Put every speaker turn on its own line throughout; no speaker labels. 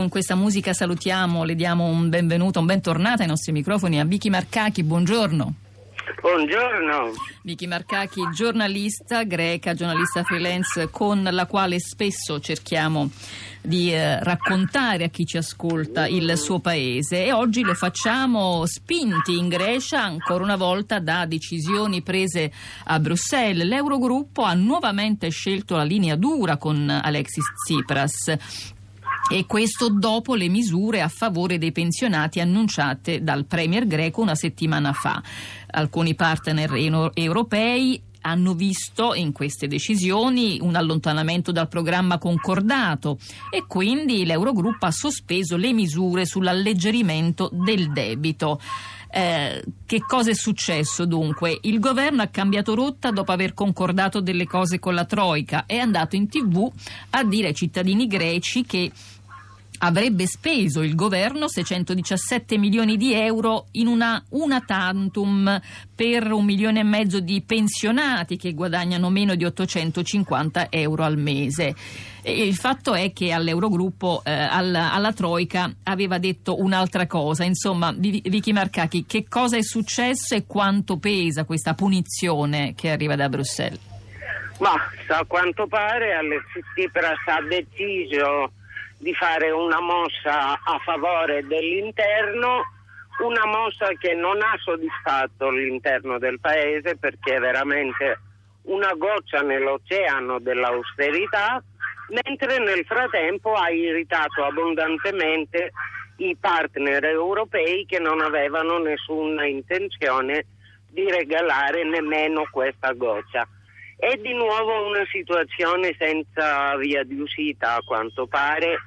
Con questa musica salutiamo, le diamo un benvenuto, un bentornato ai nostri microfoni a Vicky Marcachi, buongiorno.
Buongiorno.
Vicky Marcachi, giornalista greca, giornalista freelance con la quale spesso cerchiamo di eh, raccontare a chi ci ascolta il suo paese e oggi lo facciamo spinti in Grecia ancora una volta da decisioni prese a Bruxelles. L'Eurogruppo ha nuovamente scelto la linea dura con Alexis Tsipras e questo dopo le misure a favore dei pensionati annunciate dal Premier greco una settimana fa. Alcuni partner europei hanno visto in queste decisioni un allontanamento dal programma concordato e quindi l'Eurogruppo ha sospeso le misure sull'alleggerimento del debito. Eh, che cosa è successo dunque? Il governo ha cambiato rotta dopo aver concordato delle cose con la Troica, è andato in tv a dire ai cittadini greci che avrebbe speso il governo 617 milioni di euro in una una tantum per un milione e mezzo di pensionati che guadagnano meno di 850 euro al mese. E il fatto è che all'Eurogruppo, eh, alla, alla, Troica, aveva detto un'altra cosa. Insomma, Vicky Marcachi, che cosa è successo e quanto pesa questa punizione che arriva da Bruxelles?
Ma a quanto pare Alexis Tsipras ha deciso di fare una mossa a favore dell'interno, una mossa che non ha soddisfatto l'interno del paese perché è veramente una goccia nell'oceano dell'austerità, mentre nel frattempo ha irritato abbondantemente i partner europei che non avevano nessuna intenzione di regalare nemmeno questa goccia. È di nuovo una situazione senza via di uscita a quanto pare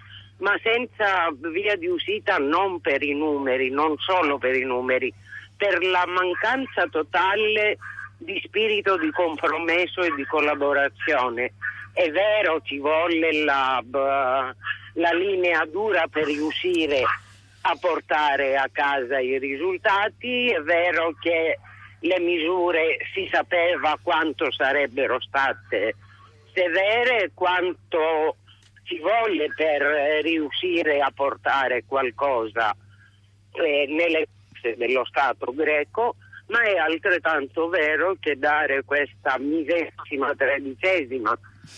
ma senza via di uscita non per i numeri, non solo per i numeri, per la mancanza totale di spirito di compromesso e di collaborazione. È vero, ci volle la, la linea dura per riuscire a portare a casa i risultati, è vero che le misure si sapeva quanto sarebbero state severe, quanto ci voglia per eh, riuscire a portare qualcosa eh, nelle cose dello Stato greco, ma è altrettanto vero che dare questa misersima tredicesima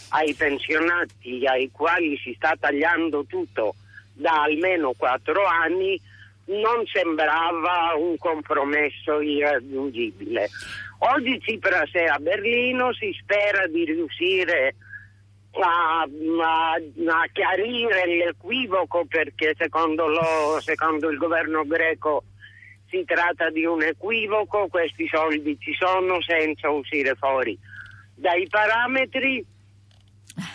ai pensionati ai quali si sta tagliando tutto da almeno quattro anni non sembrava un compromesso irraggiungibile. Oggi Tsipras è a Berlino, si spera di riuscire a, a, a chiarire l'equivoco perché secondo, lo, secondo il governo greco si tratta di un equivoco, questi soldi ci sono senza uscire fuori dai parametri.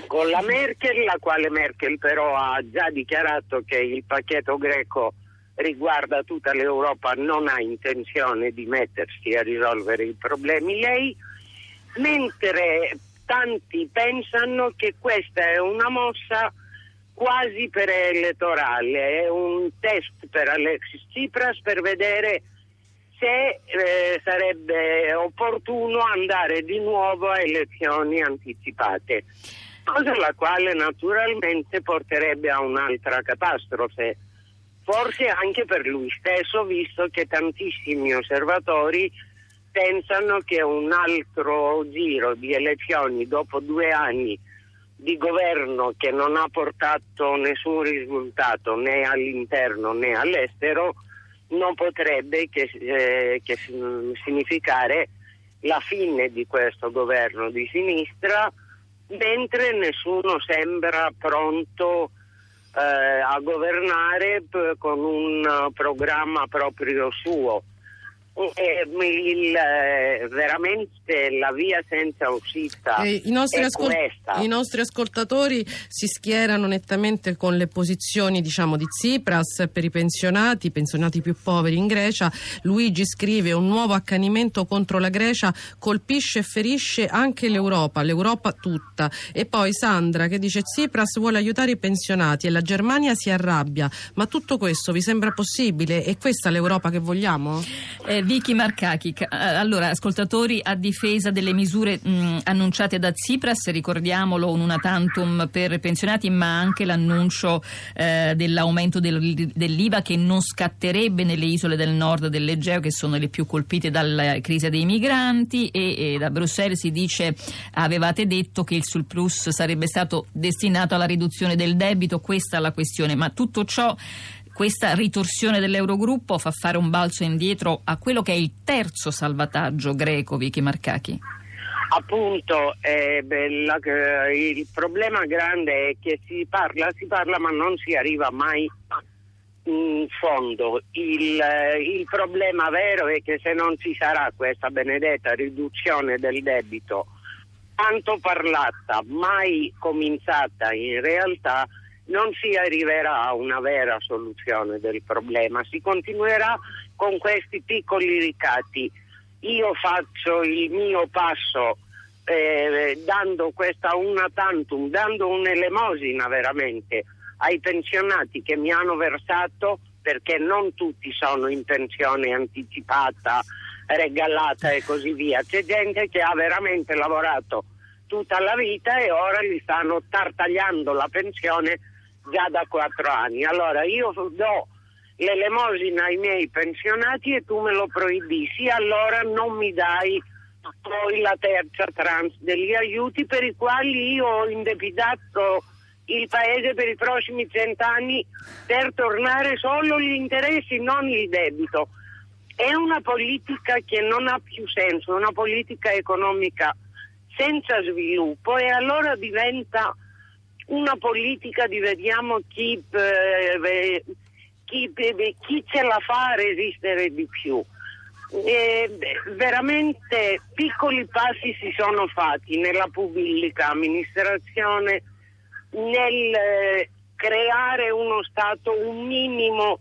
Con la Merkel, la quale Merkel però ha già dichiarato che il pacchetto greco riguarda tutta l'Europa, non ha intenzione di mettersi a risolvere i problemi. Lei, mentre tanti pensano che questa è una mossa quasi preelettorale, è un test per Alexis Tsipras per vedere se eh, sarebbe opportuno andare di nuovo a elezioni anticipate, cosa la quale naturalmente porterebbe a un'altra catastrofe, forse anche per lui stesso, visto che tantissimi osservatori pensano che un altro giro di elezioni dopo due anni di governo che non ha portato nessun risultato né all'interno né all'estero non potrebbe che, eh, che significare la fine di questo governo di sinistra, mentre nessuno sembra pronto eh, a governare p- con un programma proprio suo eh, il, veramente la via senza uscita
eh, i, nostri ascol- i, nostri ascoltatori si schierano nettamente con le posizioni diciamo, di Tsipras per i pensionati, i pensionati più poveri in Grecia. Luigi scrive un nuovo accanimento contro la Grecia colpisce e ferisce anche l'Europa, l'Europa tutta. E poi Sandra che dice Tsipras vuole aiutare i pensionati e la Germania si arrabbia. Ma tutto questo vi sembra possibile? È questa l'Europa che vogliamo?
Eh, Vicky Marcachi, eh, allora ascoltatori a difesa delle misure mh, annunciate da Tsipras, ricordiamolo un una tantum per pensionati ma anche l'annuncio eh, dell'aumento del, dell'IVA che non scatterebbe nelle isole del nord dell'Egeo che sono le più colpite dalla crisi dei migranti. E, e da Bruxelles si dice avevate detto che il surplus sarebbe stato destinato alla riduzione del debito, questa è la questione, ma tutto ciò questa ritorsione dell'Eurogruppo fa fare un balzo indietro a quello che è il terzo salvataggio greco, Vicky Marcachi?
Appunto, eh, bella, il problema grande è che si parla, si parla ma non si arriva mai in fondo. Il, il problema vero è che se non ci sarà questa benedetta riduzione del debito, tanto parlata, mai cominciata in realtà, non si arriverà a una vera soluzione del problema, si continuerà con questi piccoli ricatti. Io faccio il mio passo eh, dando questa una tantum, dando un'elemosina veramente ai pensionati che mi hanno versato perché non tutti sono in pensione anticipata, regalata e così via. C'è gente che ha veramente lavorato tutta la vita e ora gli stanno tartagliando la pensione già da quattro anni. Allora io do l'elemosina ai miei pensionati e tu me lo proibissi, allora non mi dai poi la terza trans degli aiuti per i quali io ho indebitato il paese per i prossimi cent'anni per tornare solo gli interessi, non il debito. È una politica che non ha più senso, una politica economica senza sviluppo e allora diventa una politica di vediamo chi, eh, chi, chi ce la fa a resistere di più. Eh, veramente piccoli passi si sono fatti nella pubblica amministrazione nel eh, creare uno Stato un minimo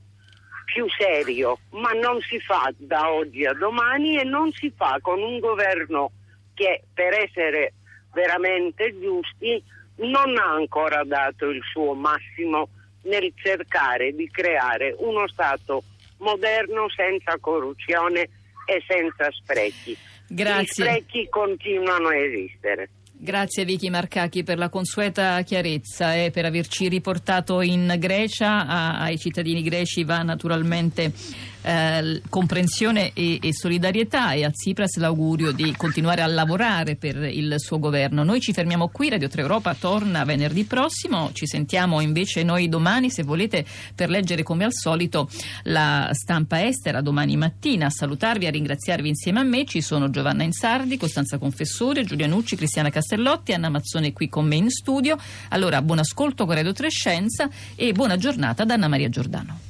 più serio, ma non si fa da oggi a domani e non si fa con un governo che per essere veramente giusti non ha ancora dato il suo massimo nel cercare di creare uno Stato moderno senza corruzione e senza sprechi.
Grazie.
Gli sprechi continuano a esistere.
Grazie Vicky Marcachi per la consueta chiarezza e per averci riportato in Grecia. Ai cittadini greci va naturalmente eh, comprensione e, e, solidarietà e a Tsipras l'augurio di continuare a lavorare per il suo governo. Noi ci fermiamo qui, Radio 3 Europa torna venerdì prossimo, ci sentiamo invece noi domani se volete per leggere come al solito la stampa estera domani mattina. A salutarvi, a ringraziarvi insieme a me ci sono Giovanna Insardi, Costanza Confessore, Giulia Nucci, Cristiana Castellotti, Anna Mazzone qui con me in studio. Allora buon ascolto con Radio 3 Scienza e buona giornata da Anna Maria Giordano.